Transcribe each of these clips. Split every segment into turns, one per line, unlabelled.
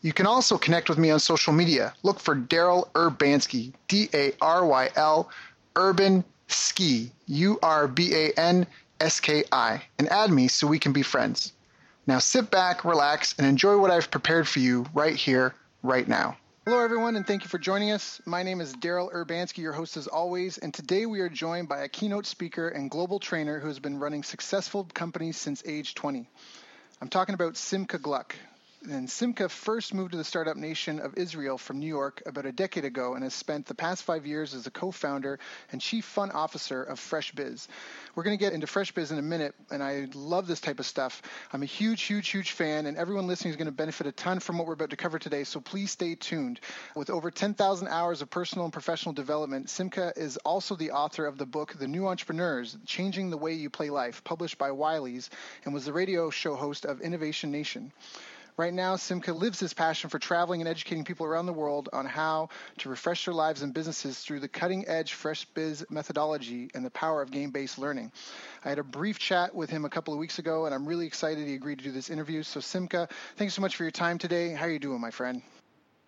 You can also connect with me on social media. Look for Daryl Urbanski, D A R Y L, Urban Ski, U R B A N S K I, and add me so we can be friends. Now sit back, relax, and enjoy what I've prepared for you right here, right now. Hello, everyone, and thank you for joining us. My name is Daryl Urbanski, your host as always, and today we are joined by a keynote speaker and global trainer who has been running successful companies since age 20. I'm talking about Simcha Gluck. And Simcha first moved to the startup nation of Israel from New York about a decade ago and has spent the past five years as a co founder and chief fun officer of FreshBiz. We're going to get into FreshBiz in a minute, and I love this type of stuff. I'm a huge, huge, huge fan, and everyone listening is going to benefit a ton from what we're about to cover today, so please stay tuned. With over 10,000 hours of personal and professional development, Simcha is also the author of the book The New Entrepreneurs Changing the Way You Play Life, published by Wiley's, and was the radio show host of Innovation Nation. Right now, Simcha lives his passion for traveling and educating people around the world on how to refresh their lives and businesses through the cutting edge Fresh Biz methodology and the power of game based learning. I had a brief chat with him a couple of weeks ago, and I'm really excited he agreed to do this interview. So, Simcha, thanks so much for your time today. How are you doing, my friend?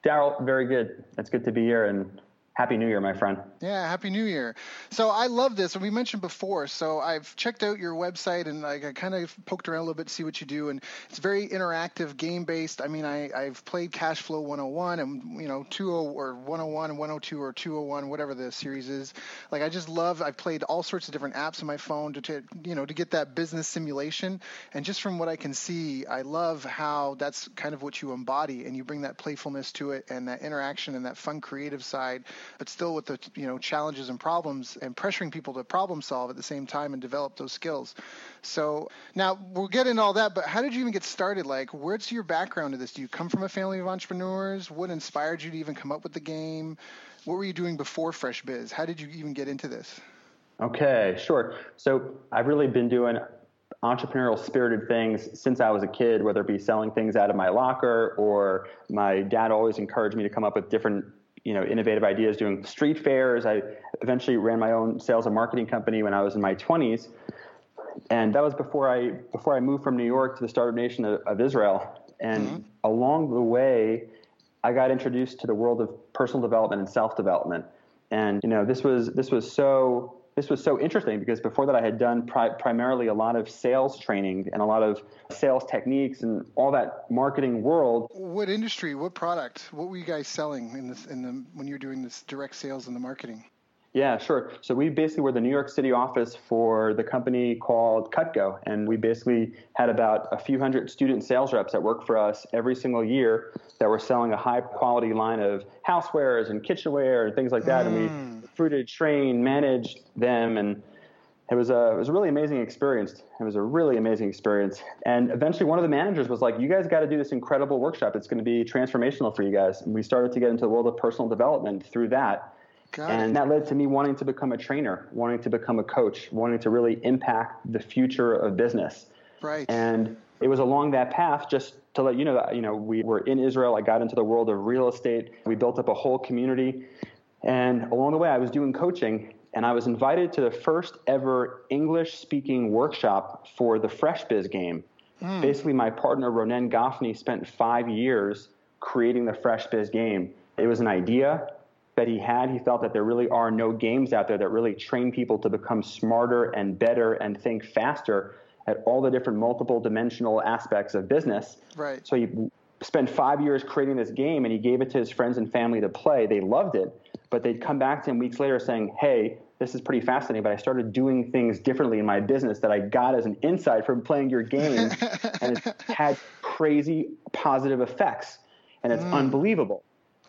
Daryl, very good. It's good to be here and Happy New Year, my friend.
Yeah, Happy New Year. So I love this, and we mentioned before. So I've checked out your website and like, I kind of poked around a little bit to see what you do, and it's very interactive, game based. I mean, I, I've played Cash Flow 101 and you know 20 or 101 and 102 or 201, whatever the series is. Like I just love. I've played all sorts of different apps on my phone to, to you know to get that business simulation, and just from what I can see, I love how that's kind of what you embody, and you bring that playfulness to it and that interaction and that fun creative side but still with the you know challenges and problems and pressuring people to problem solve at the same time and develop those skills. So now we'll get into all that, but how did you even get started? Like, where's your background to this? Do you come from a family of entrepreneurs? What inspired you to even come up with the game? What were you doing before Fresh Biz? How did you even get into this?
Okay, sure. So I've really been doing entrepreneurial spirited things since I was a kid, whether it be selling things out of my locker or my dad always encouraged me to come up with different you know innovative ideas doing street fairs. I eventually ran my own sales and marketing company when i was in my 20s and that was before i before i moved from new york to the startup nation of, of israel. And mm-hmm. along the way i got introduced to the world of personal development and self-development. And you know this was this was so this was so interesting because before that I had done pri- primarily a lot of sales training and a lot of sales techniques and all that marketing world.
What industry? What product? What were you guys selling in this in the when you were doing this direct sales and the marketing?
Yeah, sure. So we basically were the New York City office for the company called Cutco, and we basically had about a few hundred student sales reps that worked for us every single year that were selling a high quality line of housewares and kitchenware and things like that. Mm. And we hmm recruited, trained, managed them, and it was a it was a really amazing experience. It was a really amazing experience. And eventually, one of the managers was like, "You guys got to do this incredible workshop. It's going to be transformational for you guys." And we started to get into the world of personal development through that. Got and it. that led to me wanting to become a trainer, wanting to become a coach, wanting to really impact the future of business.
Right.
And it was along that path just to let you know that you know we were in Israel. I got into the world of real estate. We built up a whole community and along the way, I was doing coaching, and I was invited to the first ever English speaking workshop for the Fresh Biz game. Mm. Basically, my partner, Ronen Gafni, spent five years creating the Fresh Biz game. It was an idea that he had. He felt that there really are no games out there that really train people to become smarter and better and think faster at all the different multiple dimensional aspects of business.
Right.
So he spent five years creating this game and he gave it to his friends and family to play. They loved it but they'd come back to him weeks later saying, Hey, this is pretty fascinating, but I started doing things differently in my business that I got as an insight from playing your game. and it's had crazy positive effects. And it's mm. unbelievable.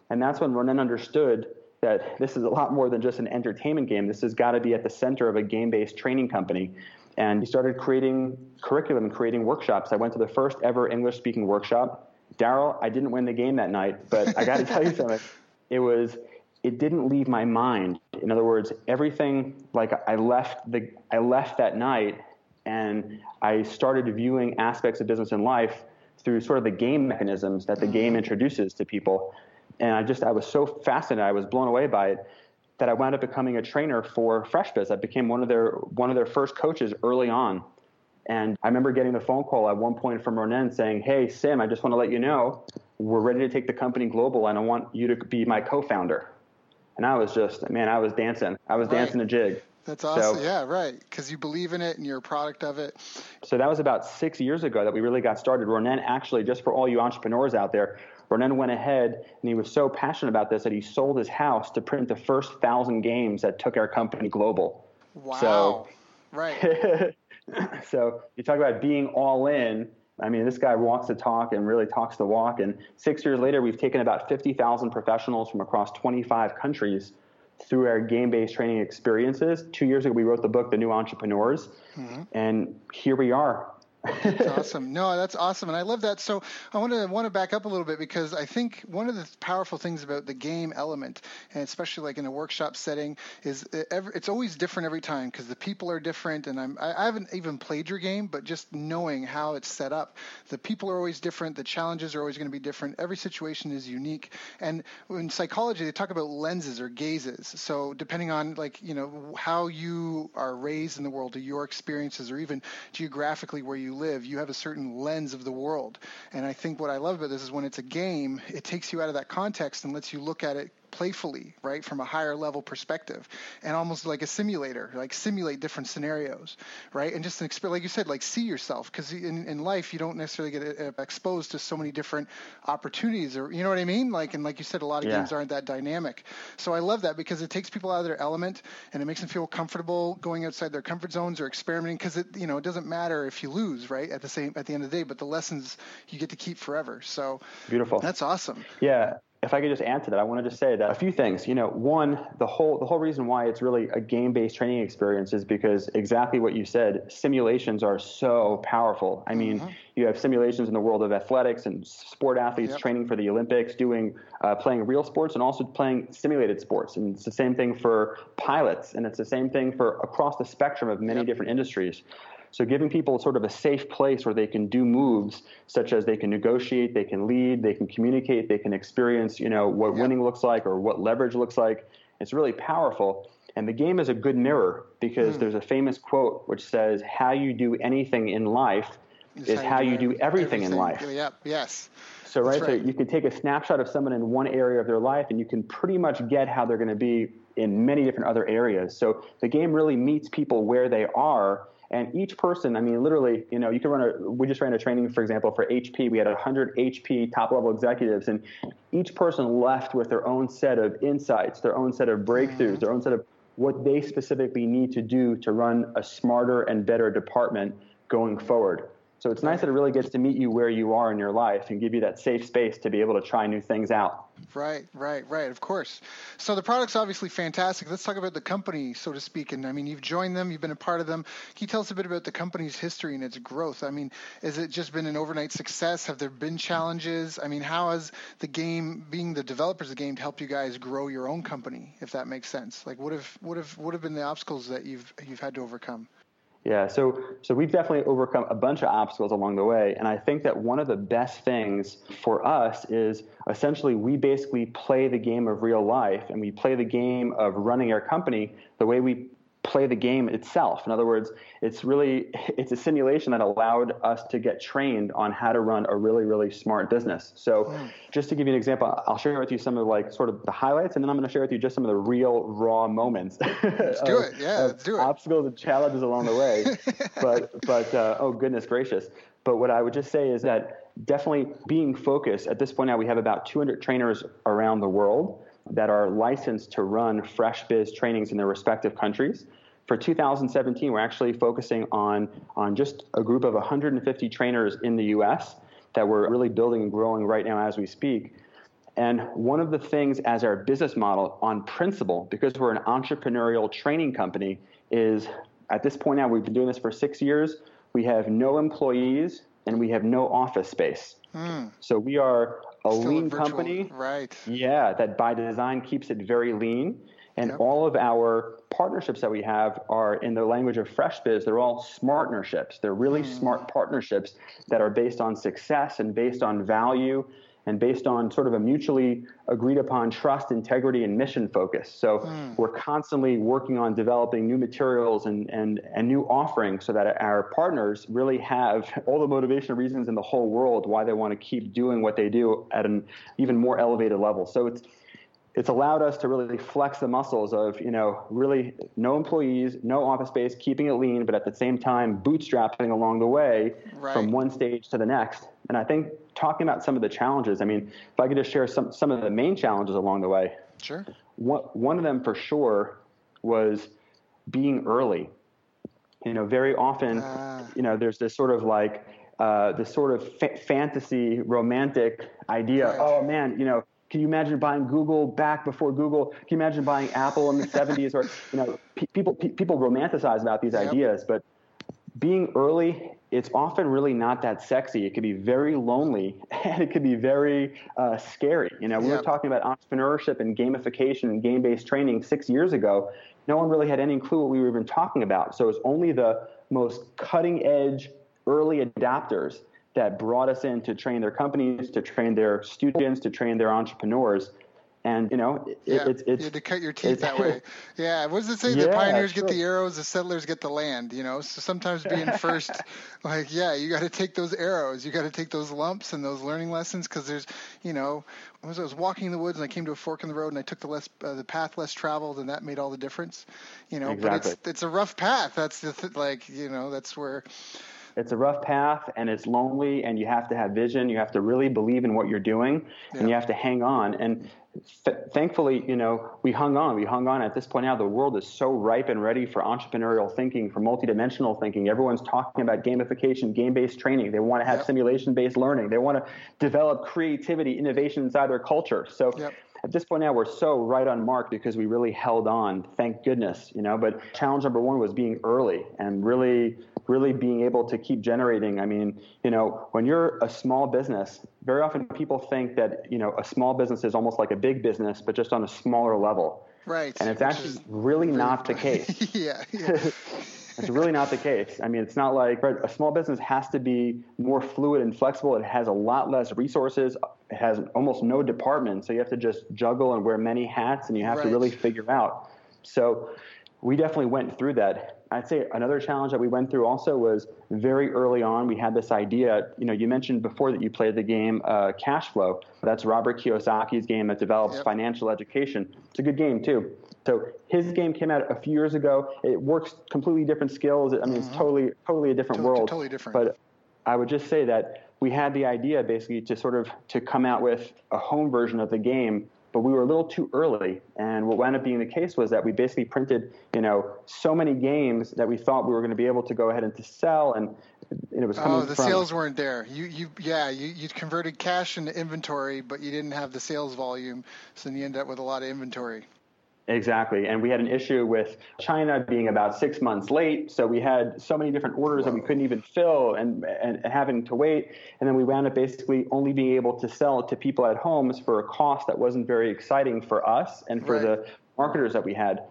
And that's when Ronen understood that this is a lot more than just an entertainment game. This has got to be at the center of a game based training company. And he started creating curriculum and creating workshops. I went to the first ever English speaking workshop. Daryl, I didn't win the game that night, but I got to tell you something. It was it didn't leave my mind. In other words, everything like I left the I left that night and I started viewing aspects of business and life through sort of the game mechanisms that the game mm-hmm. introduces to people. And I just I was so fascinated, I was blown away by it that I wound up becoming a trainer for FreshBiz. I became one of their one of their first coaches early on. And I remember getting the phone call at one point from Ronen saying, Hey, Sim, I just want to let you know we're ready to take the company global and I want you to be my co founder. And I was just, man, I was dancing. I was right. dancing a jig.
That's awesome. So, yeah, right. Because you believe in it and you're a product of it.
So that was about six years ago that we really got started. Ronen actually, just for all you entrepreneurs out there, Ronen went ahead and he was so passionate about this that he sold his house to print the first thousand games that took our company global.
Wow. So, right.
so you talk about being all in. I mean, this guy walks the talk and really talks the walk. And six years later, we've taken about 50,000 professionals from across 25 countries through our game-based training experiences. Two years ago, we wrote the book, The New Entrepreneurs, mm-hmm. and here we are
that's awesome. No, that's awesome, and I love that. So I want to want to back up a little bit because I think one of the powerful things about the game element, and especially like in a workshop setting, is uh, it's always different every time because the people are different. And I'm I haven't even played your game, but just knowing how it's set up, the people are always different. The challenges are always going to be different. Every situation is unique. And in psychology, they talk about lenses or gazes. So depending on like you know how you are raised in the world, or your experiences, or even geographically where you you live, you have a certain lens of the world. And I think what I love about this is when it's a game, it takes you out of that context and lets you look at it playfully, right, from a higher level perspective, and almost like a simulator, like simulate different scenarios, right, and just an experience, like you said, like see yourself, because in, in life you don't necessarily get uh, exposed to so many different opportunities, or you know what I mean, like and like you said, a lot of yeah. games aren't that dynamic. So I love that because it takes people out of their element and it makes them feel comfortable going outside their comfort zones or experimenting, because it you know it doesn't matter if you lose, right, at the same at the end of the day, but the lessons you get to keep forever. So
beautiful.
That's awesome.
Yeah if I could just add to that, I want to just say that a few things. You know, one, the whole the whole reason why it's really a game-based training experience is because exactly what you said. Simulations are so powerful. I mean, mm-hmm. you have simulations in the world of athletics and sport athletes yep. training for the Olympics, doing uh, playing real sports, and also playing simulated sports. And it's the same thing for pilots, and it's the same thing for across the spectrum of many yep. different industries. So giving people sort of a safe place where they can do moves such as they can negotiate, they can lead, they can communicate, they can experience, you know, what yeah. winning looks like or what leverage looks like. It's really powerful. And the game is a good mirror because mm. there's a famous quote which says, "How you do anything in life is, is how, you, do, everything, everything, in life."
Yep. Yes.
So right, right, so you can take a snapshot of someone in one area of their life, and you can pretty much get how they're going to be in many different other areas. So the game really meets people where they are and each person, I mean, literally, you know, you can run a, we just ran a training, for example, for HP. We had 100 HP top level executives, and each person left with their own set of insights, their own set of breakthroughs, mm-hmm. their own set of what they specifically need to do to run a smarter and better department going forward. So it's nice that it really gets to meet you where you are in your life and give you that safe space to be able to try new things out.
Right, right, right. Of course. So the product's obviously fantastic. Let's talk about the company, so to speak. And I mean, you've joined them, you've been a part of them. Can you tell us a bit about the company's history and its growth? I mean, has it just been an overnight success? Have there been challenges? I mean, how has the game, being the developers of the game, helped you guys grow your own company, if that makes sense? Like, what have what have what have been the obstacles that you've you've had to overcome?
Yeah, so so we've definitely overcome a bunch of obstacles along the way, and I think that one of the best things for us is essentially we basically play the game of real life, and we play the game of running our company the way we play the game itself. In other words, it's really it's a simulation that allowed us to get trained on how to run a really really smart business. So, mm. just to give you an example, I'll share with you some of like sort of the highlights, and then I'm going to share with you just some of the real raw moments.
Let's do it. Yeah, let's do it.
Obstacles and challenges along the way. but but uh, oh goodness gracious. But what I would just say is that definitely being focused. At this point now, we have about 200 trainers around the world that are licensed to run fresh biz trainings in their respective countries. For 2017, we're actually focusing on, on just a group of 150 trainers in the US that we're really building and growing right now as we speak. And one of the things as our business model on principle, because we're an entrepreneurial training company, is at this point now, we've been doing this for six years. We have no employees, and we have no office space. Mm. So we are a Still lean a company.
Right.
Yeah, that by design keeps it very lean. And yep. all of our partnerships that we have are in the language of fresh biz. they're all smartnerships. They're really mm. smart partnerships that are based on success and based on value and based on sort of a mutually agreed upon trust, integrity, and mission focus. So mm. we're constantly working on developing new materials and, and, and new offerings so that our partners really have all the motivation reasons in the whole world why they want to keep doing what they do at an even more elevated level. So it's it's allowed us to really flex the muscles of you know really no employees no office space keeping it lean but at the same time bootstrapping along the way right. from one stage to the next and i think talking about some of the challenges i mean if i could just share some, some of the main challenges along the way
sure
one, one of them for sure was being early you know very often uh. you know there's this sort of like uh, this sort of fa- fantasy romantic idea right. oh man you know can you imagine buying Google back before Google? Can you imagine buying Apple in the 70s? Or you know, pe- people pe- people romanticize about these yep. ideas, but being early, it's often really not that sexy. It can be very lonely and it can be very uh, scary. You know, we yep. were talking about entrepreneurship and gamification and game-based training six years ago. No one really had any clue what we were even talking about. So it was only the most cutting-edge early adapters that brought us in to train their companies, to train their students, to train their entrepreneurs. And you know, it,
yeah,
it's it's
you had to cut your teeth that way. Yeah, what does it say? Yeah, the pioneers get the arrows, the settlers get the land. You know, so sometimes being first, like yeah, you got to take those arrows, you got to take those lumps and those learning lessons because there's, you know, I was, I was walking in the woods and I came to a fork in the road and I took the less uh, the path less traveled and that made all the difference. You know,
exactly.
but it's it's a rough path. That's the th- like you know that's where
it's a rough path and it's lonely and you have to have vision. You have to really believe in what you're doing yeah. and you have to hang on. And th- thankfully you know we hung on. We hung on. At this point now the world is so ripe and ready for entrepreneurial thinking for multidimensional thinking. Everyone's talking about gamification game-based training. They want to have yep. simulation-based learning. They want to develop creativity innovation inside their culture. So yep at this point now we're so right on mark because we really held on thank goodness you know but challenge number one was being early and really really being able to keep generating i mean you know when you're a small business very often people think that you know a small business is almost like a big business but just on a smaller level
right
and it's actually really not the case
yeah, yeah.
It's really not the case. I mean, it's not like right, a small business has to be more fluid and flexible. It has a lot less resources. Has almost no department, so you have to just juggle and wear many hats, and you have right. to really figure out. So, we definitely went through that. I'd say another challenge that we went through also was very early on. We had this idea. You know, you mentioned before that you played the game uh, Cash Flow. That's Robert Kiyosaki's game that develops yep. financial education. It's a good game too. So his game came out a few years ago. It works completely different skills. I mean, mm-hmm. it's totally totally a different
totally,
world.
Totally different.
But I would just say that we had the idea basically to sort of to come out with a home version of the game but we were a little too early. And what wound up being the case was that we basically printed, you know, so many games that we thought we were going to be able to go ahead and to sell, and it was coming
oh, the
from,
sales weren't there. You, you, yeah, you, you converted cash into inventory, but you didn't have the sales volume, so then you end up with a lot of inventory.
Exactly. And we had an issue with China being about six months late. So we had so many different orders Whoa. that we couldn't even fill and, and, and, having to wait. And then we wound up basically only being able to sell to people at homes for a cost that wasn't very exciting for us and for right. the marketers that we had.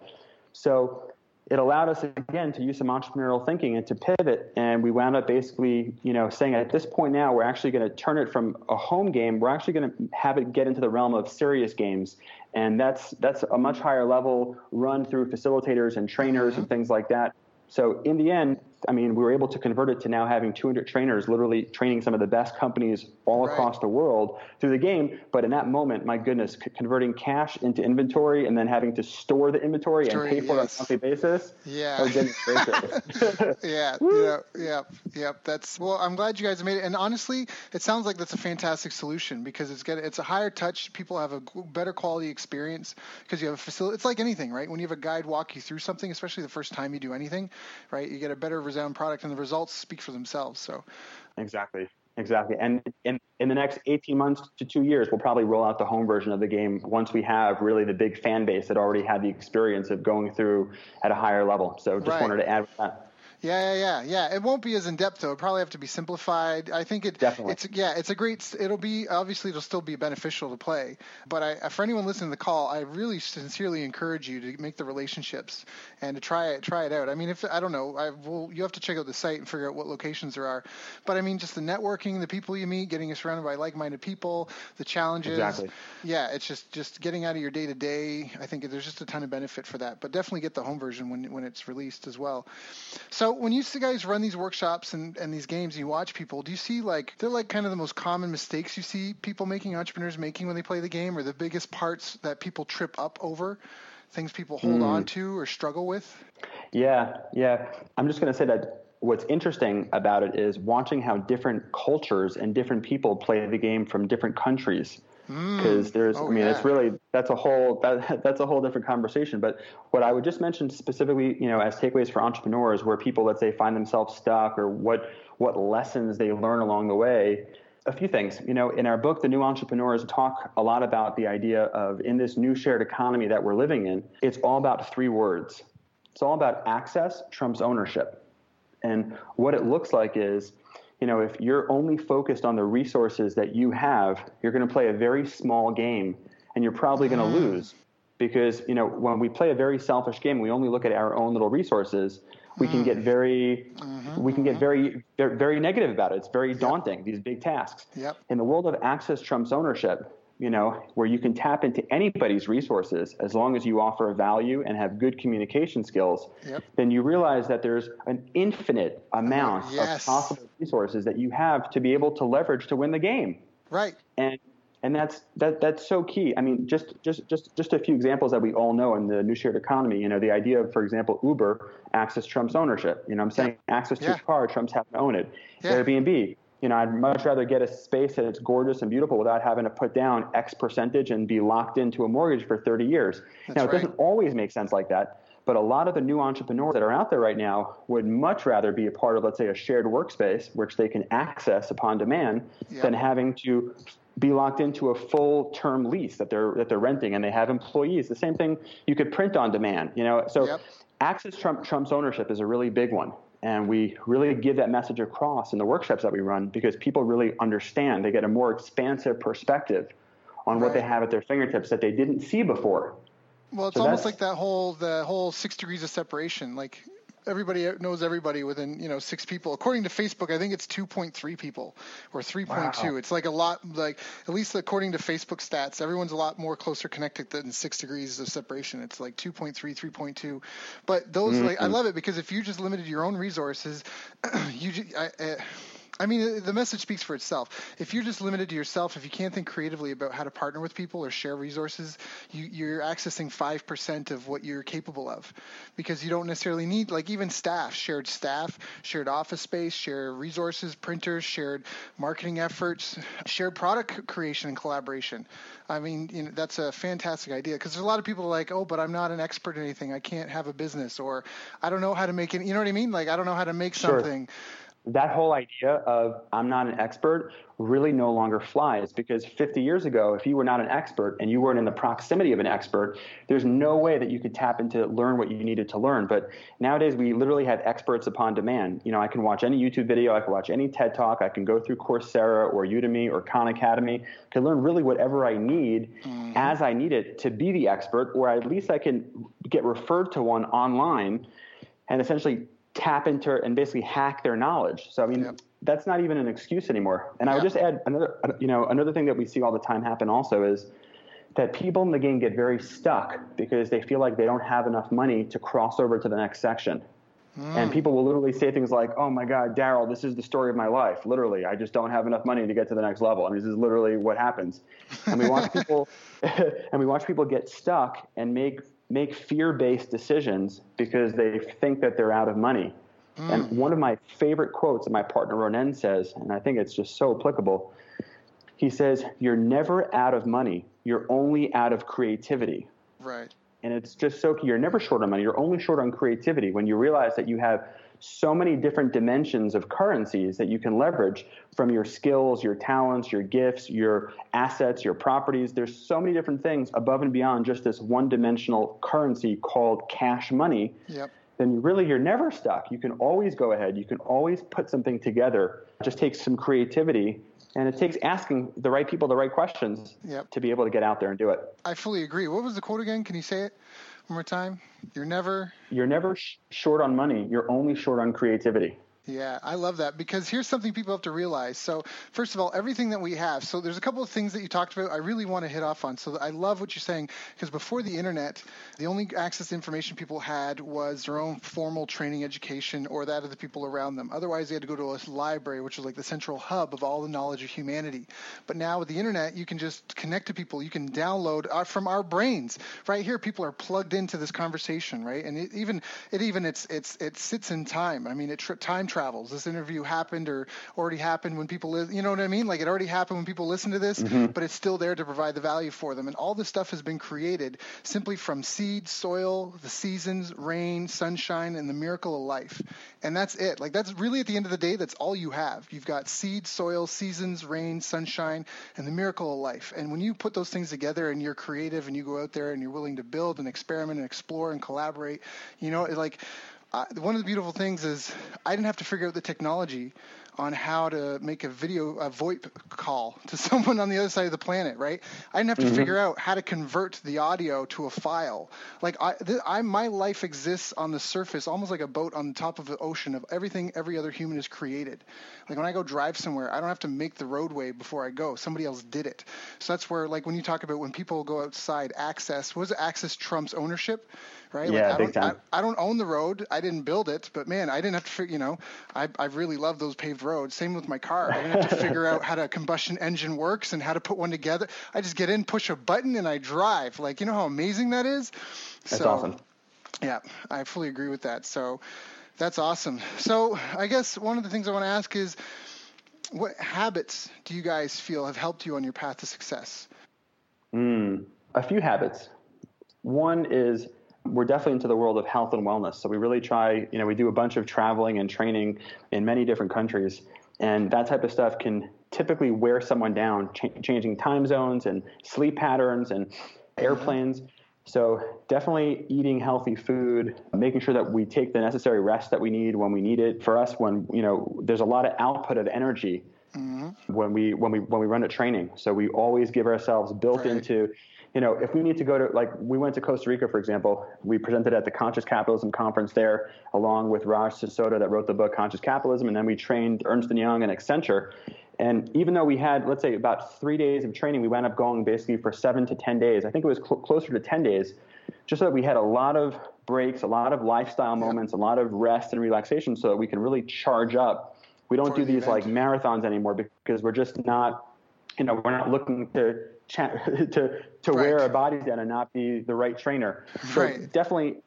So it allowed us again to use some entrepreneurial thinking and to pivot. And we wound up basically, you know, saying at this point now we're actually going to turn it from a home game. We're actually going to have it get into the realm of serious games, and that's that's a much higher level run through facilitators and trainers mm-hmm. and things like that. So in the end, I mean, we were able to convert it to now having 200 trainers literally training some of the best companies all right. across the world through the game. But in that moment, my goodness, c- converting cash into inventory and then having to store the inventory Story, and pay for yes. it on a monthly basis.
Yeah. Yeah. yeah. Yeah. Yeah. That's well. I'm glad you guys made it. And honestly, it sounds like that's a fantastic solution because it's get it's a higher touch. People have a better quality experience because you have a facility. It's like anything, right? When you have a guide walk you through something, especially the first time you do anything, right? You get a better Resound product, and the results speak for themselves. So,
exactly, exactly. And in in the next 18 months to two years, we'll probably roll out the home version of the game once we have really the big fan base that already had the experience of going through at a higher level. So, just
right.
wanted to add that.
Yeah, yeah, yeah, yeah. It won't be as in depth though. It probably have to be simplified. I think it.
Definitely.
It's yeah. It's a great. It'll be obviously it'll still be beneficial to play. But I, for anyone listening to the call, I really sincerely encourage you to make the relationships and to try it. Try it out. I mean, if I don't know, I will. You have to check out the site and figure out what locations there are. But I mean, just the networking, the people you meet, getting surrounded by like-minded people, the challenges.
Exactly.
Yeah, it's just just getting out of your day to day. I think there's just a ton of benefit for that. But definitely get the home version when when it's released as well. So when you see guys run these workshops and, and these games and you watch people, do you see like they're like kind of the most common mistakes you see people making, entrepreneurs making when they play the game, or the biggest parts that people trip up over, things people hold mm. on to or struggle with?
Yeah, yeah. I'm just going to say that what's interesting about it is watching how different cultures and different people play the game from different countries because mm. there's oh, i mean yeah. it's really that's a whole that, that's a whole different conversation but what i would just mention specifically you know as takeaways for entrepreneurs where people let's say find themselves stuck or what what lessons they learn along the way a few things you know in our book the new entrepreneurs talk a lot about the idea of in this new shared economy that we're living in it's all about three words it's all about access trumps ownership and what it looks like is you know, if you're only focused on the resources that you have, you're going to play a very small game and you're probably going to mm. lose because, you know, when we play a very selfish game, we only look at our own little resources. We can get mm. very, mm-hmm, we can get mm-hmm. very, very negative about it. It's very daunting. Yep. These big tasks.
Yep.
In the world of access trumps ownership, you know, where you can tap into anybody's resources as long as you offer a value and have good communication skills, yep. then you realize that there's an infinite oh, amount yes. of possible resources that you have to be able to leverage to win the game.
Right.
And and that's that that's so key. I mean, just just just just a few examples that we all know in the new shared economy. You know, the idea of, for example, Uber access trumps ownership. You know, I'm saying access to yeah. a car trumps having to own it. Yeah. Airbnb you know, I'd much rather get a space that's gorgeous and beautiful without having to put down X percentage and be locked into a mortgage for 30 years. That's now, it right. doesn't always make sense like that, but a lot of the new entrepreneurs that are out there right now would much rather be a part of, let's say, a shared workspace, which they can access upon demand, yep. than having to be locked into a full term lease that they're that they're renting and they have employees. The same thing you could print on demand, you know. So yep. access trump, trumps ownership is a really big one and we really give that message across in the workshops that we run because people really understand they get a more expansive perspective on right. what they have at their fingertips that they didn't see before
well it's so almost like that whole the whole six degrees of separation like everybody knows everybody within you know six people. According to Facebook, I think it's 2.3 people or 3.2. Wow. It's like a lot like at least according to Facebook stats, everyone's a lot more closer connected than six degrees of separation. It's like 2.3, 3.2. But those mm-hmm. like I love it because if you just limited your own resources, you I, I, I mean, the message speaks for itself. If you're just limited to yourself, if you can't think creatively about how to partner with people or share resources, you, are accessing 5% of what you're capable of because you don't necessarily need, like, even staff, shared staff, shared office space, shared resources, printers, shared marketing efforts, shared product creation and collaboration. I mean, you know, that's a fantastic idea because there's a lot of people like, oh, but I'm not an expert in anything. I can't have a business or I don't know how to make it. You know what I mean? Like, I don't know how to make something. Sure
that whole idea of I'm not an expert really no longer flies because 50 years ago, if you were not an expert and you weren't in the proximity of an expert, there's no way that you could tap into learn what you needed to learn. But nowadays, we literally have experts upon demand. You know, I can watch any YouTube video, I can watch any TED Talk, I can go through Coursera or Udemy or Khan Academy, I can learn really whatever I need mm-hmm. as I need it to be the expert, or at least I can get referred to one online and essentially tap into and basically hack their knowledge. So I mean, yep. that's not even an excuse anymore. And I would just add another, you know, another thing that we see all the time happen also is that people in the game get very stuck because they feel like they don't have enough money to cross over to the next section. Mm. And people will literally say things like, "Oh my God, Daryl, this is the story of my life. Literally, I just don't have enough money to get to the next level." I mean, this is literally what happens. And we watch people, and we watch people get stuck and make make fear based decisions because they think that they're out of money. Mm. And one of my favorite quotes that my partner Ronen says, and I think it's just so applicable, he says, You're never out of money, you're only out of creativity.
Right.
And it's just so key. you're never short on money, you're only short on creativity when you realize that you have so many different dimensions of currencies that you can leverage from your skills, your talents, your gifts, your assets, your properties. There's so many different things above and beyond just this one dimensional currency called cash money.
Yep.
then really you're never stuck. You can always go ahead. You can always put something together. It just takes some creativity and it takes asking the right people the right questions yep. to be able to get out there and do it.
I fully agree. What was the quote again? Can you say it one more time? You're never.
You're never sh- short on money. You're only short on creativity.
Yeah, I love that because here's something people have to realize. So, first of all, everything that we have. So, there's a couple of things that you talked about I really want to hit off on. So, I love what you're saying because before the internet, the only access to information people had was their own formal training education or that of the people around them. Otherwise, they had to go to a library, which was like the central hub of all the knowledge of humanity. But now with the internet, you can just connect to people. You can download uh, from our brains right here. People are plugged into this conversation, right? And it even it even it's it's it sits in time. I mean, it tri- time travels. This interview happened or already happened when people, li- you know what I mean? Like it already happened when people listen to this, mm-hmm. but it's still there to provide the value for them. And all this stuff has been created simply from seed, soil, the seasons, rain, sunshine, and the miracle of life. And that's it. Like that's really at the end of the day, that's all you have. You've got seed, soil, seasons, rain, sunshine, and the miracle of life. And when you put those things together and you're creative and you go out there and you're willing to build and experiment and explore and collaborate, you know, like uh, one of the beautiful things is I didn't have to figure out the technology on how to make a video, a VoIP call to someone on the other side of the planet, right? I didn't have to mm-hmm. figure out how to convert the audio to a file. Like I, th- I, my life exists on the surface, almost like a boat on the top of the ocean of everything every other human has created. Like when I go drive somewhere, I don't have to make the roadway before I go. Somebody else did it. So that's where, like, when you talk about when people go outside, access was access trumps ownership right?
Yeah,
like, I
big
time. I, I, don't own the road. I didn't build it, but man, I didn't have to. You know, I I really love those paved roads. Same with my car. I didn't have to figure out how a combustion engine works and how to put one together. I just get in, push a button, and I drive. Like you know how amazing that is.
That's so, awesome.
Yeah, I fully agree with that. So that's awesome. So I guess one of the things I want to ask is, what habits do you guys feel have helped you on your path to success?
Mm, a few habits. One is we're definitely into the world of health and wellness. So we really try, you know, we do a bunch of traveling and training in many different countries. And that type of stuff can typically wear someone down, ch- changing time zones and sleep patterns and airplanes. So definitely eating healthy food, making sure that we take the necessary rest that we need when we need it. For us, when you know, there's a lot of output of energy mm-hmm. when we when we when we run a training. So we always give ourselves built right. into you know, if we need to go to, like, we went to Costa Rica, for example, we presented at the Conscious Capitalism Conference there, along with Raj Sisodia, that wrote the book Conscious Capitalism, and then we trained Ernst & Young and Accenture. And even though we had, let's say, about three days of training, we wound up going basically for seven to 10 days. I think it was cl- closer to 10 days, just so that we had a lot of breaks, a lot of lifestyle moments, a lot of rest and relaxation so that we can really charge up. We don't do these event. like marathons anymore because we're just not, you know, we're not looking to to to right. wear our bodies down and not be the right trainer. So right. definitely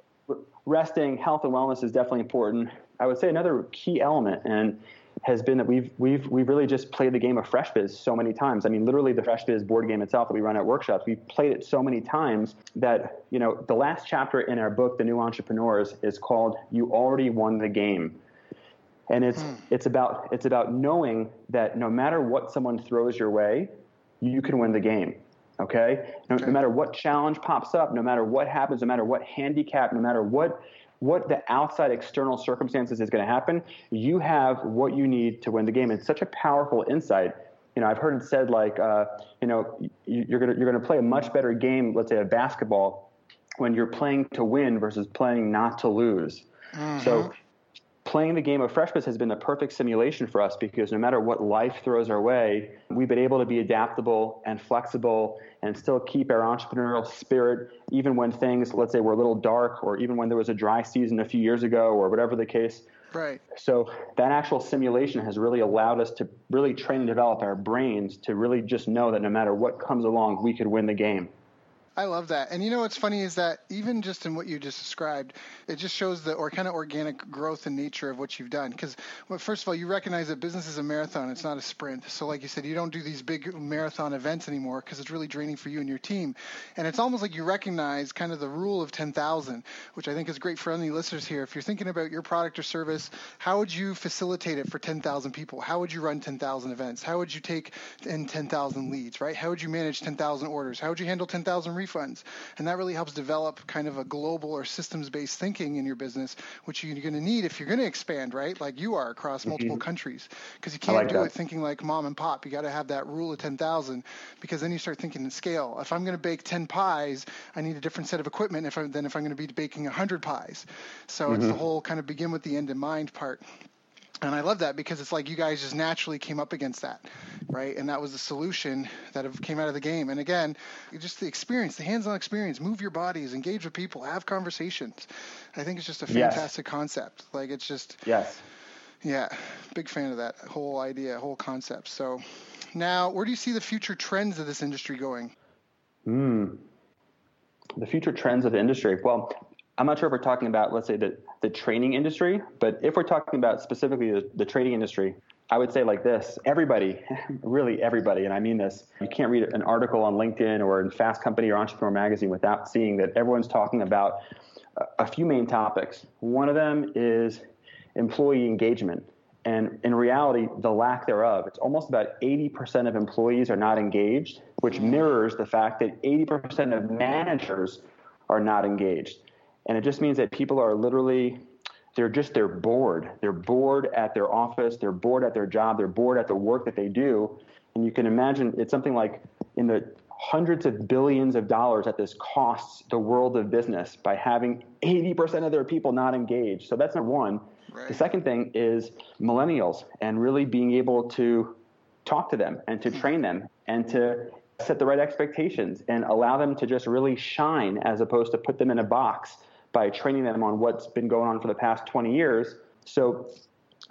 resting, health and wellness is definitely important. I would say another key element and has been that we've we've we've really just played the game of Fresh Biz so many times. I mean, literally the Fresh Biz board game itself that we run at workshops, we've played it so many times that you know the last chapter in our book, The New Entrepreneurs, is called "You Already Won the Game." And it's hmm. it's about it's about knowing that no matter what someone throws your way, you can win the game. Okay? No, no, matter what challenge pops up, no matter what happens, no matter what handicap, no matter what what the outside external circumstances is going to happen, you have what you need to win the game. It's such a powerful insight. You know, I've heard it said like, uh, you know, you're going to you're going to play a much better game, let's say a basketball, when you're playing to win versus playing not to lose. Mm-hmm. So playing the game of Fresh Biz has been the perfect simulation for us because no matter what life throws our way, we've been able to be adaptable and flexible and still keep our entrepreneurial spirit even when things, let's say, were a little dark or even when there was a dry season a few years ago or whatever the case.
Right.
So that actual simulation has really allowed us to really train and develop our brains to really just know that no matter what comes along, we could win the game.
I love that. And you know what's funny is that even just in what you just described, it just shows the or kind of organic growth and nature of what you've done. Because well, first of all, you recognize that business is a marathon; it's not a sprint. So, like you said, you don't do these big marathon events anymore because it's really draining for you and your team. And it's almost like you recognize kind of the rule of 10,000, which I think is great for any listeners here. If you're thinking about your product or service, how would you facilitate it for 10,000 people? How would you run 10,000 events? How would you take in 10,000 leads? Right? How would you manage 10,000 orders? How would you handle 10,000 refunds. And that really helps develop kind of a global or systems based thinking in your business, which you're going to need if you're going to expand, right? Like you are across mm-hmm. multiple countries. Because you can't like do that. it thinking like mom and pop. You got to have that rule of 10,000 because then you start thinking in scale. If I'm going to bake 10 pies, I need a different set of equipment if I, than if I'm going to be baking 100 pies. So mm-hmm. it's the mm-hmm. whole kind of begin with the end in mind part. And I love that because it's like you guys just naturally came up against that, right? And that was the solution that came out of the game. And again, just the experience, the hands-on experience, move your bodies, engage with people, have conversations. I think it's just a fantastic yes. concept. Like it's just
yes,
yeah, big fan of that whole idea, whole concept. So now, where do you see the future trends of this industry going?
Hmm. The future trends of the industry. Well, I'm not sure if we're talking about, let's say, the, the training industry, but if we're talking about specifically the, the trading industry, I would say like this everybody, really everybody, and I mean this, you can't read an article on LinkedIn or in Fast Company or Entrepreneur Magazine without seeing that everyone's talking about a few main topics. One of them is employee engagement. And in reality, the lack thereof. It's almost about 80% of employees are not engaged, which mm. mirrors the fact that 80% of managers are not engaged. And it just means that people are literally they're just they're bored. They're bored at their office, they're bored at their job, they're bored at the work that they do. And you can imagine it's something like in the hundreds of billions of dollars that this costs the world of business by having 80% of their people not engaged. So that's number one. Right. The second thing is millennials and really being able to talk to them and to hmm. train them and to set the right expectations and allow them to just really shine as opposed to put them in a box by training them on what's been going on for the past 20 years. So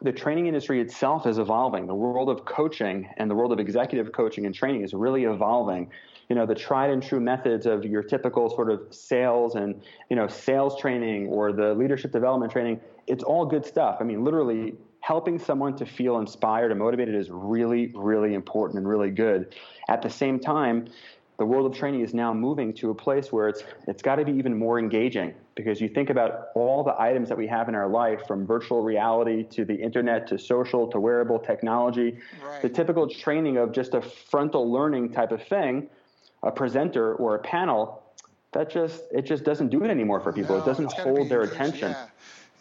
the training industry itself is evolving. The world of coaching and the world of executive coaching and training is really evolving. You know, the tried and true methods of your typical sort of sales and, you know, sales training or the leadership development training, it's all good stuff. I mean, literally helping someone to feel inspired and motivated is really, really important and really good. At the same time, the world of training is now moving to a place where it's it's got to be even more engaging because you think about all the items that we have in our life from virtual reality to the internet to social to wearable technology right. the typical training of just a frontal learning type of thing a presenter or a panel that just it just doesn't do it anymore for people
no,
it doesn't hold their attention
yeah.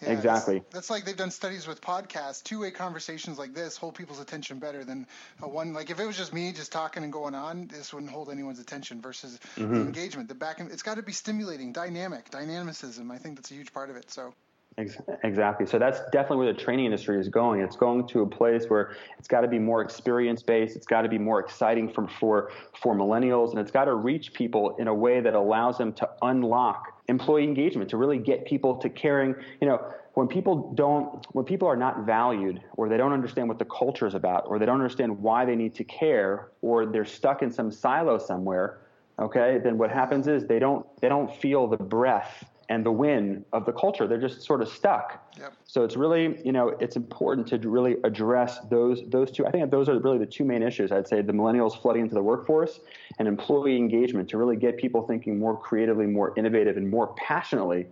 Yeah,
exactly.
That's like they've done studies with podcasts. Two way conversations like this hold people's attention better than a one. Like if it was just me just talking and going on, this wouldn't hold anyone's attention. Versus mm-hmm. the engagement, the back. and It's got to be stimulating, dynamic, dynamicism. I think that's a huge part of it. So.
Exactly. So that's definitely where the training industry is going. It's going to a place where it's got to be more experience based. It's got to be more exciting for, for, for millennials, and it's got to reach people in a way that allows them to unlock employee engagement, to really get people to caring. You know, when people don't, when people are not valued, or they don't understand what the culture is about, or they don't understand why they need to care, or they're stuck in some silo somewhere, okay, then what happens is they don't they don't feel the breath and the win of the culture. They're just sort of stuck. Yep. So it's really, you know, it's important to really address those those two. I think those are really the two main issues. I'd say the millennials flooding into the workforce and employee engagement to really get people thinking more creatively, more innovative, and more passionately,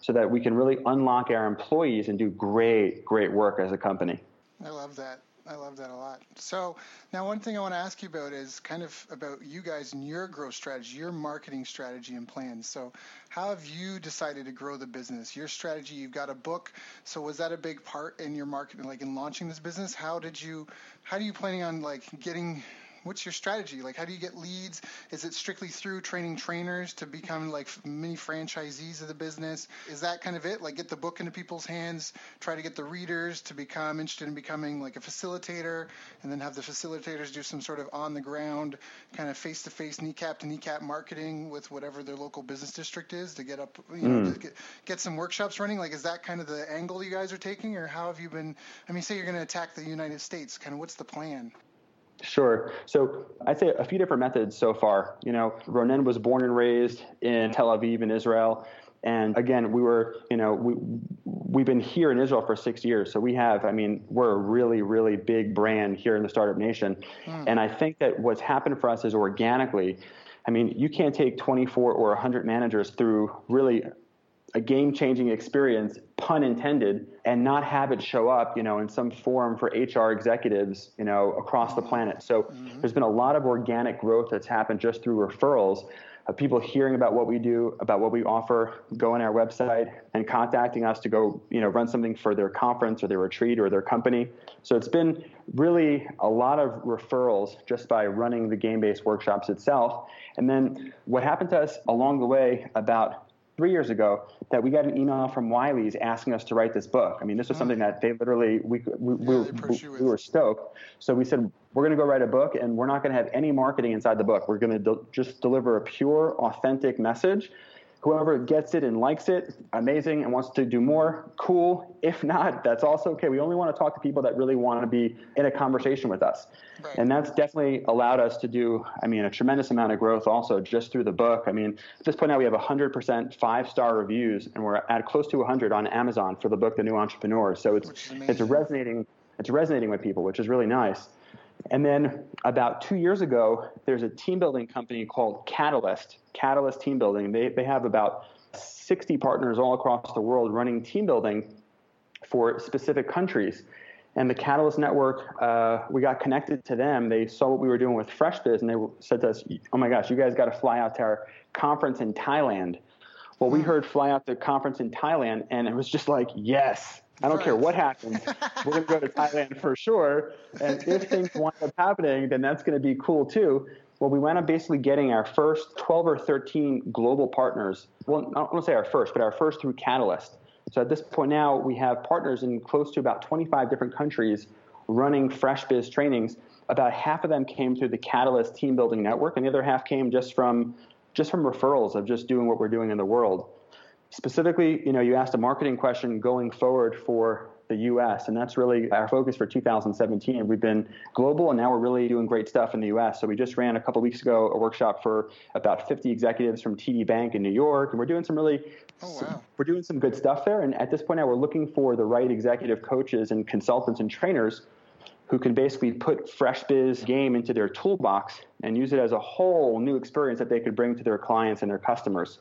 so that we can really unlock our employees and do great, great work as a company.
I love that. I love that a lot. So now one thing I want to ask you about is kind of about you guys and your growth strategy, your marketing strategy and plans. So how have you decided to grow the business? Your strategy, you've got a book. So was that a big part in your marketing, like in launching this business? How did you, how are you planning on like getting what's your strategy? Like, how do you get leads? Is it strictly through training trainers to become like mini franchisees of the business? Is that kind of it? Like, get the book into people's hands, try to get the readers to become interested in becoming like a facilitator, and then have the facilitators do some sort of on the ground, kind of face to face, kneecap to kneecap marketing with whatever their local business district is to get up, you know, mm. get, get some workshops running. Like, is that kind of the angle you guys are taking, or how have you been? I mean, say you're going to attack the United States, kind of what's the plan?
Sure. So I'd say a few different methods so far. You know, Ronen was born and raised in Tel Aviv in Israel. And again, we were, you know, we, we've been here in Israel for six years. So we have, I mean, we're a really, really big brand here in the startup nation. Mm. And I think that what's happened for us is organically, I mean, you can't take 24 or 100 managers through really a game changing experience, pun intended, and not have it show up, you know, in some forum for HR executives, you know, across the planet. So mm-hmm. there's been a lot of organic growth that's happened just through referrals. of people hearing about what we do, about what we offer, go on our website and contacting us to go, you know, run something for their conference or their retreat or their company. So it's been really a lot of referrals just by running the game-based workshops itself. And then what happened to us along the way about three years ago that we got an email from Wiley's asking us to write this book. I mean, this was something that they literally we we, yeah, we, we, were stoked. So we said we're going to go write a book, and we're not going to have any marketing inside the book. We're going to de- just deliver a pure, authentic message Whoever gets it and likes it, amazing, and wants to do more, cool. If not, that's also okay. We only want to talk to people that really want to be in a conversation with us. Right. And that's definitely allowed us to do, I mean, a tremendous amount of growth also just through the book. I mean, at this point now we have 100% five star reviews, and we're at close to 100 on Amazon for the book, The New Entrepreneur. So it's, it's resonating. It's resonating with people, which is really nice. And then about two years ago, there's a team building company called Catalyst, Catalyst Team Building. They, they have about 60 partners all across the world running team building for specific countries. And the Catalyst Network, uh, we got connected to them. They saw what we were doing with FreshBiz, and they said to us, "Oh my gosh, you guys got to fly out to our conference in Thailand." Well, we hmm. heard fly out to conference in Thailand, and it was just like, yes, I don't right. care what happens. We're going to go to Thailand for sure. And if things wind up happening, then that's going to be cool too. Well, we wound up basically getting our first 12 or 13 global partners. Well, I don't want to say our first, but our first through Catalyst. So at this point now, we have partners in close to about 25 different countries running FreshBiz trainings. About half of them came through the Catalyst team building network, and the other half came just from just from referrals of just doing what we're doing in the world. Specifically, you know, you asked a marketing question going forward for the US, and that's really our focus for 2017. We've been global, and now we're really doing great stuff in the US. So we just ran a couple weeks ago a workshop for about 50 executives from TD Bank in New York, and we're doing some really, oh, wow. we're doing some good stuff there. And at this point now, we're looking for the right executive coaches and consultants and trainers who can basically put FreshBiz game into their toolbox and use it as a whole new experience that they could bring to their clients and their customers.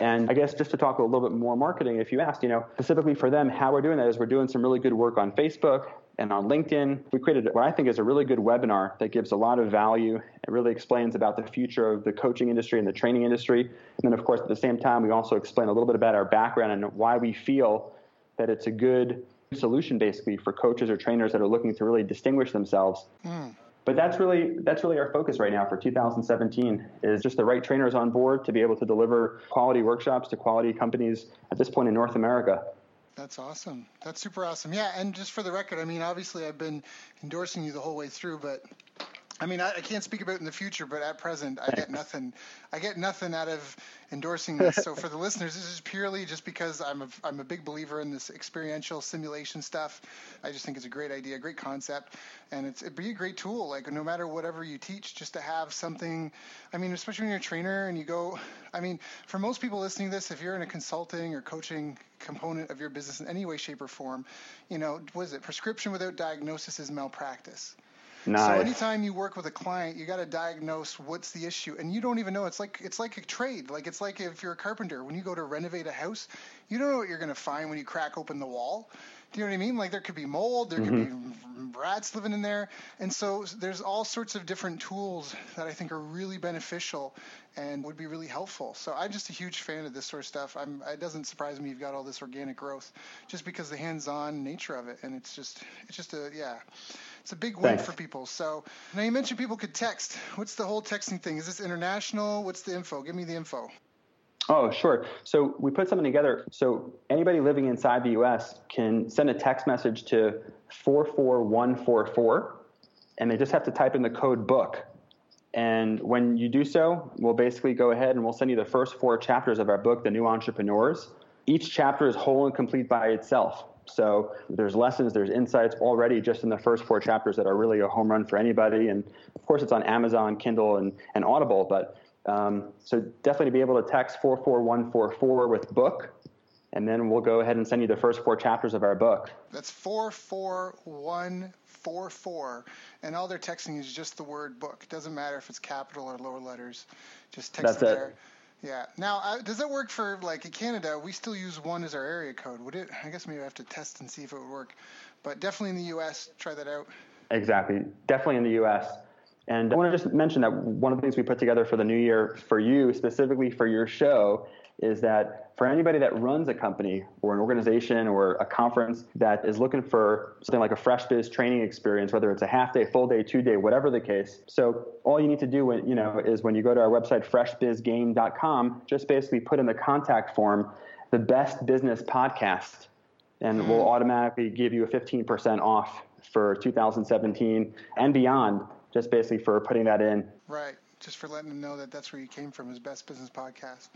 And I guess just to talk a little bit more marketing, if you asked, you know, specifically for them, how we're doing that is we're doing some really good work on Facebook and on LinkedIn. We created what I think is a really good webinar that gives a lot of value. It really explains about the future of the coaching industry and the training industry. And then, of course, at the same time, we also explain a little bit about our background and why we feel that it's a good solution basically for coaches or trainers that are looking to really distinguish themselves. Mm but that's really that's really our focus right now for 2017 is just the right trainers on board to be able to deliver quality workshops to quality companies at this point in North America.
That's awesome. That's super awesome. Yeah, and just for the record, I mean, obviously I've been endorsing you the whole way through, but I mean, I, I, can't speak about in the future, but at present, I get nothing. I get nothing out of endorsing this. so for the listeners, this is purely just because I'm a I'm a big believer in this experiential simulation stuff. I just think it's a great idea, a great concept, and it's it'd be a great tool. Like no matter whatever you teach, just to have something. I mean, especially when you're a trainer and you go. I mean, for most people listening to this, if you're in a consulting or coaching component of your business in any way, shape, or form, you know, what is it? Prescription without diagnosis is malpractice. Nice. So anytime you work with a client, you got to diagnose what's the issue, and you don't even know. It's like it's like a trade. Like it's like if you're a carpenter, when you go to renovate a house, you don't know what you're going to find when you crack open the wall. Do you know what I mean? Like there could be mold, there mm-hmm. could be rats living in there, and so there's all sorts of different tools that I think are really beneficial and would be really helpful. So I'm just a huge fan of this sort of stuff. I'm, it doesn't surprise me you've got all this organic growth, just because the hands-on nature of it, and it's just it's just a yeah, it's a big win Thanks. for people. So now you mentioned people could text. What's the whole texting thing? Is this international? What's the info? Give me the info.
Oh, sure. So we put something together. So anybody living inside the US can send a text message to 44144, and they just have to type in the code book. And when you do so, we'll basically go ahead and we'll send you the first four chapters of our book, The New Entrepreneurs. Each chapter is whole and complete by itself. So there's lessons, there's insights already just in the first four chapters that are really a home run for anybody. And of course, it's on Amazon, Kindle, and, and Audible. But um, so definitely be able to text 44144 with book, and then we'll go ahead and send you the first four chapters of our book.
That's 44144. And all they're texting is just the word book. It doesn't matter if it's capital or lower letters. Just text
That's
it there. Yeah. Now, uh, does that work for like in Canada? We still use one as our area code. Would it? I guess maybe I have to test and see if it would work. But definitely in the U.S., try that out.
Exactly. Definitely in the U.S. And I want to just mention that one of the things we put together for the new year for you, specifically for your show, is that for anybody that runs a company or an organization or a conference that is looking for something like a fresh biz training experience, whether it's a half day, full day, two day, whatever the case. So all you need to do when, you know, is when you go to our website, freshbizgame.com, just basically put in the contact form, the best business podcast, and we'll mm-hmm. automatically give you a 15% off for 2017 and beyond, just basically for putting that in.
Right just for letting them know that that's where you came from, his best business podcast.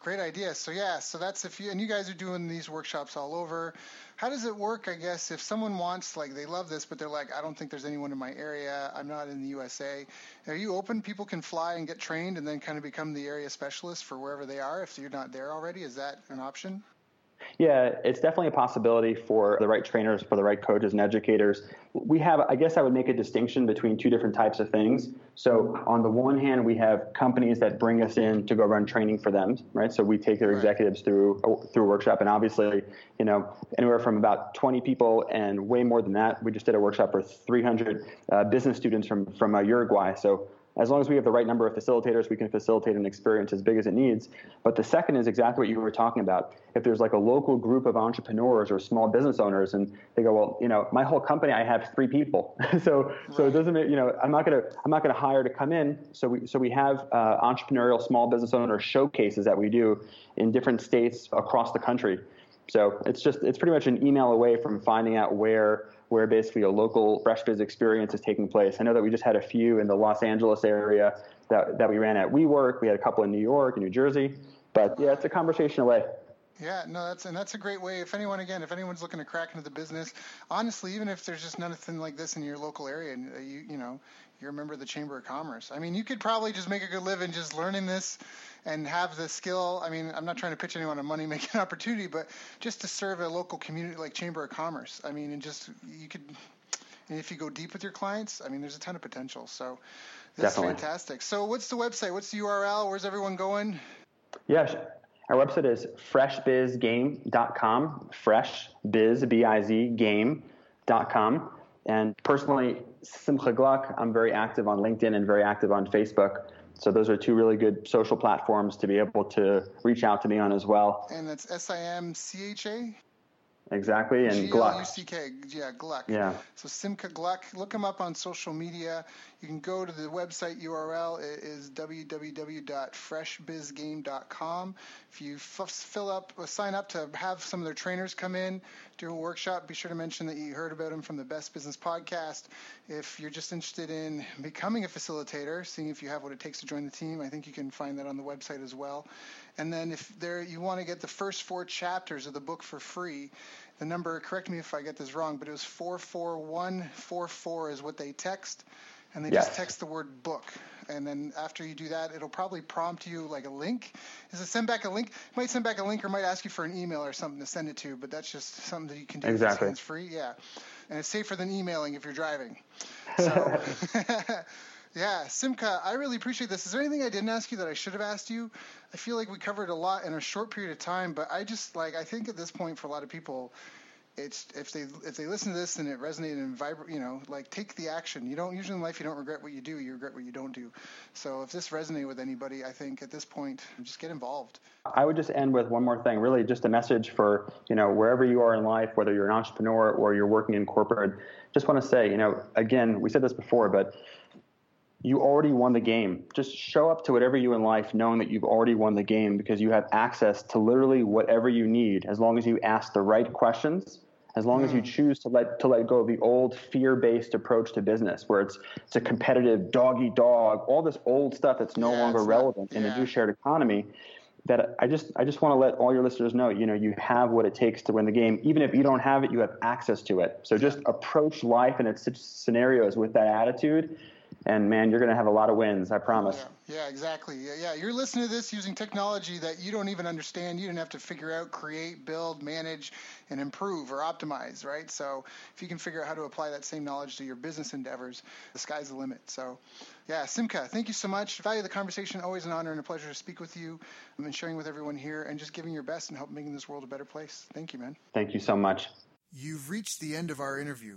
Great idea. So yeah, so that's if you and you guys are doing these workshops all over. How does it work? I guess if someone wants like they love this, but they're like, I don't think there's anyone in my area. I'm not in the USA. Are you open? People can fly and get trained, and then kind of become the area specialist for wherever they are. If you're not there already, is that an option?
Yeah, it's definitely a possibility for the right trainers, for the right coaches and educators. We have, I guess I would make a distinction between two different types of things. So, on the one hand, we have companies that bring us in to go run training for them, right? So, we take their executives through through a workshop, and obviously, you know, anywhere from about 20 people and way more than that. We just did a workshop for 300 uh, business students from from uh, Uruguay. So, as long as we have the right number of facilitators, we can facilitate an experience as big as it needs. But the second is exactly what you were talking about. If there's like a local group of entrepreneurs or small business owners, and they go, well, you know, my whole company, I have three people, so so it doesn't, you know, I'm not gonna I'm not gonna hire to come in. So we so we have uh, entrepreneurial small business owner showcases that we do in different states across the country. So it's just it's pretty much an email away from finding out where where basically a local fresh biz experience is taking place. I know that we just had a few in the Los Angeles area that, that we ran at WeWork. We had a couple in New York and New Jersey. But yeah, it's a conversation away.
Yeah, no, that's and that's a great way. If anyone, again, if anyone's looking to crack into the business, honestly, even if there's just nothing like this in your local area, and uh, you you know you're a member of the Chamber of Commerce, I mean, you could probably just make a good living just learning this and have the skill. I mean, I'm not trying to pitch anyone a money making opportunity, but just to serve a local community like Chamber of Commerce. I mean, and just you could, and if you go deep with your clients, I mean, there's a ton of potential. So that's Definitely. fantastic. So what's the website? What's the URL? Where's everyone going?
Yeah, our website is freshbizgame.com, freshbiz, B-I-Z, game.com. And personally, Simcha Gluck, I'm very active on LinkedIn and very active on Facebook. So those are two really good social platforms to be able to reach out to me on as well.
And that's S I M C H A.
Exactly, and Gluck. G-L-U-C-K,
yeah, Gluck.
Yeah.
So Simcha Gluck, look him up on social media. You can go to the website URL. It is www.freshbizgame.com. If you f- fill up, uh, sign up to have some of their trainers come in, do a workshop, be sure to mention that you heard about them from the Best Business Podcast. If you're just interested in becoming a facilitator, seeing if you have what it takes to join the team, I think you can find that on the website as well. And then if there you want to get the first four chapters of the book for free, the number, correct me if I get this wrong, but it was 44144 is what they text and they yes. just text the word book. And then after you do that, it'll probably prompt you like a link. Is it send back a link? It might send back a link or might ask you for an email or something to send it to, but that's just something that you can do.
Exactly.
It's free, yeah. And it's safer than emailing if you're driving. So, yeah, Simcha, I really appreciate this. Is there anything I didn't ask you that I should have asked you? I feel like we covered a lot in a short period of time, but I just like I think at this point for a lot of people, it's if they if they listen to this and it resonated and vibrate, you know, like take the action. You don't usually in life you don't regret what you do, you regret what you don't do. So if this resonated with anybody, I think at this point just get involved.
I would just end with one more thing, really just a message for, you know, wherever you are in life, whether you're an entrepreneur or you're working in corporate, just want to say, you know, again, we said this before, but you already won the game. Just show up to whatever you in life knowing that you've already won the game because you have access to literally whatever you need as long as you ask the right questions as long mm. as you hmm. choose to let to let go of the old fear-based approach to business where it's it's a competitive doggy dog all this old stuff that's no yeah, longer relevant not, yeah. in a new shared economy that I just I just want to let all your listeners know you know you have what it takes to win the game even if you don't have it you have access to it so just approach life and its scenarios with that attitude and man, you're going to have a lot of wins. I promise.
Yeah, yeah, exactly. Yeah, yeah, you're listening to this using technology that you don't even understand. You didn't have to figure out, create, build, manage, and improve or optimize, right? So if you can figure out how to apply that same knowledge to your business endeavors, the sky's the limit. So, yeah, Simcha, thank you so much. Value the conversation. Always an honor and a pleasure to speak with you and sharing with everyone here and just giving your best and help making this world a better place. Thank you, man.
Thank you so much.
You've reached the end of our interview.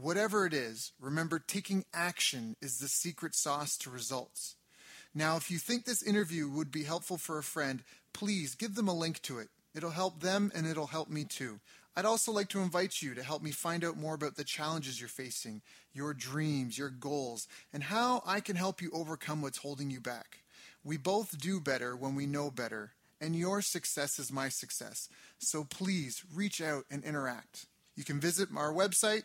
Whatever it is, remember taking action is the secret sauce to results. Now, if you think this interview would be helpful for a friend, please give them a link to it. It'll help them and it'll help me too. I'd also like to invite you to help me find out more about the challenges you're facing, your dreams, your goals, and how I can help you overcome what's holding you back. We both do better when we know better, and your success is my success. So please reach out and interact. You can visit our website,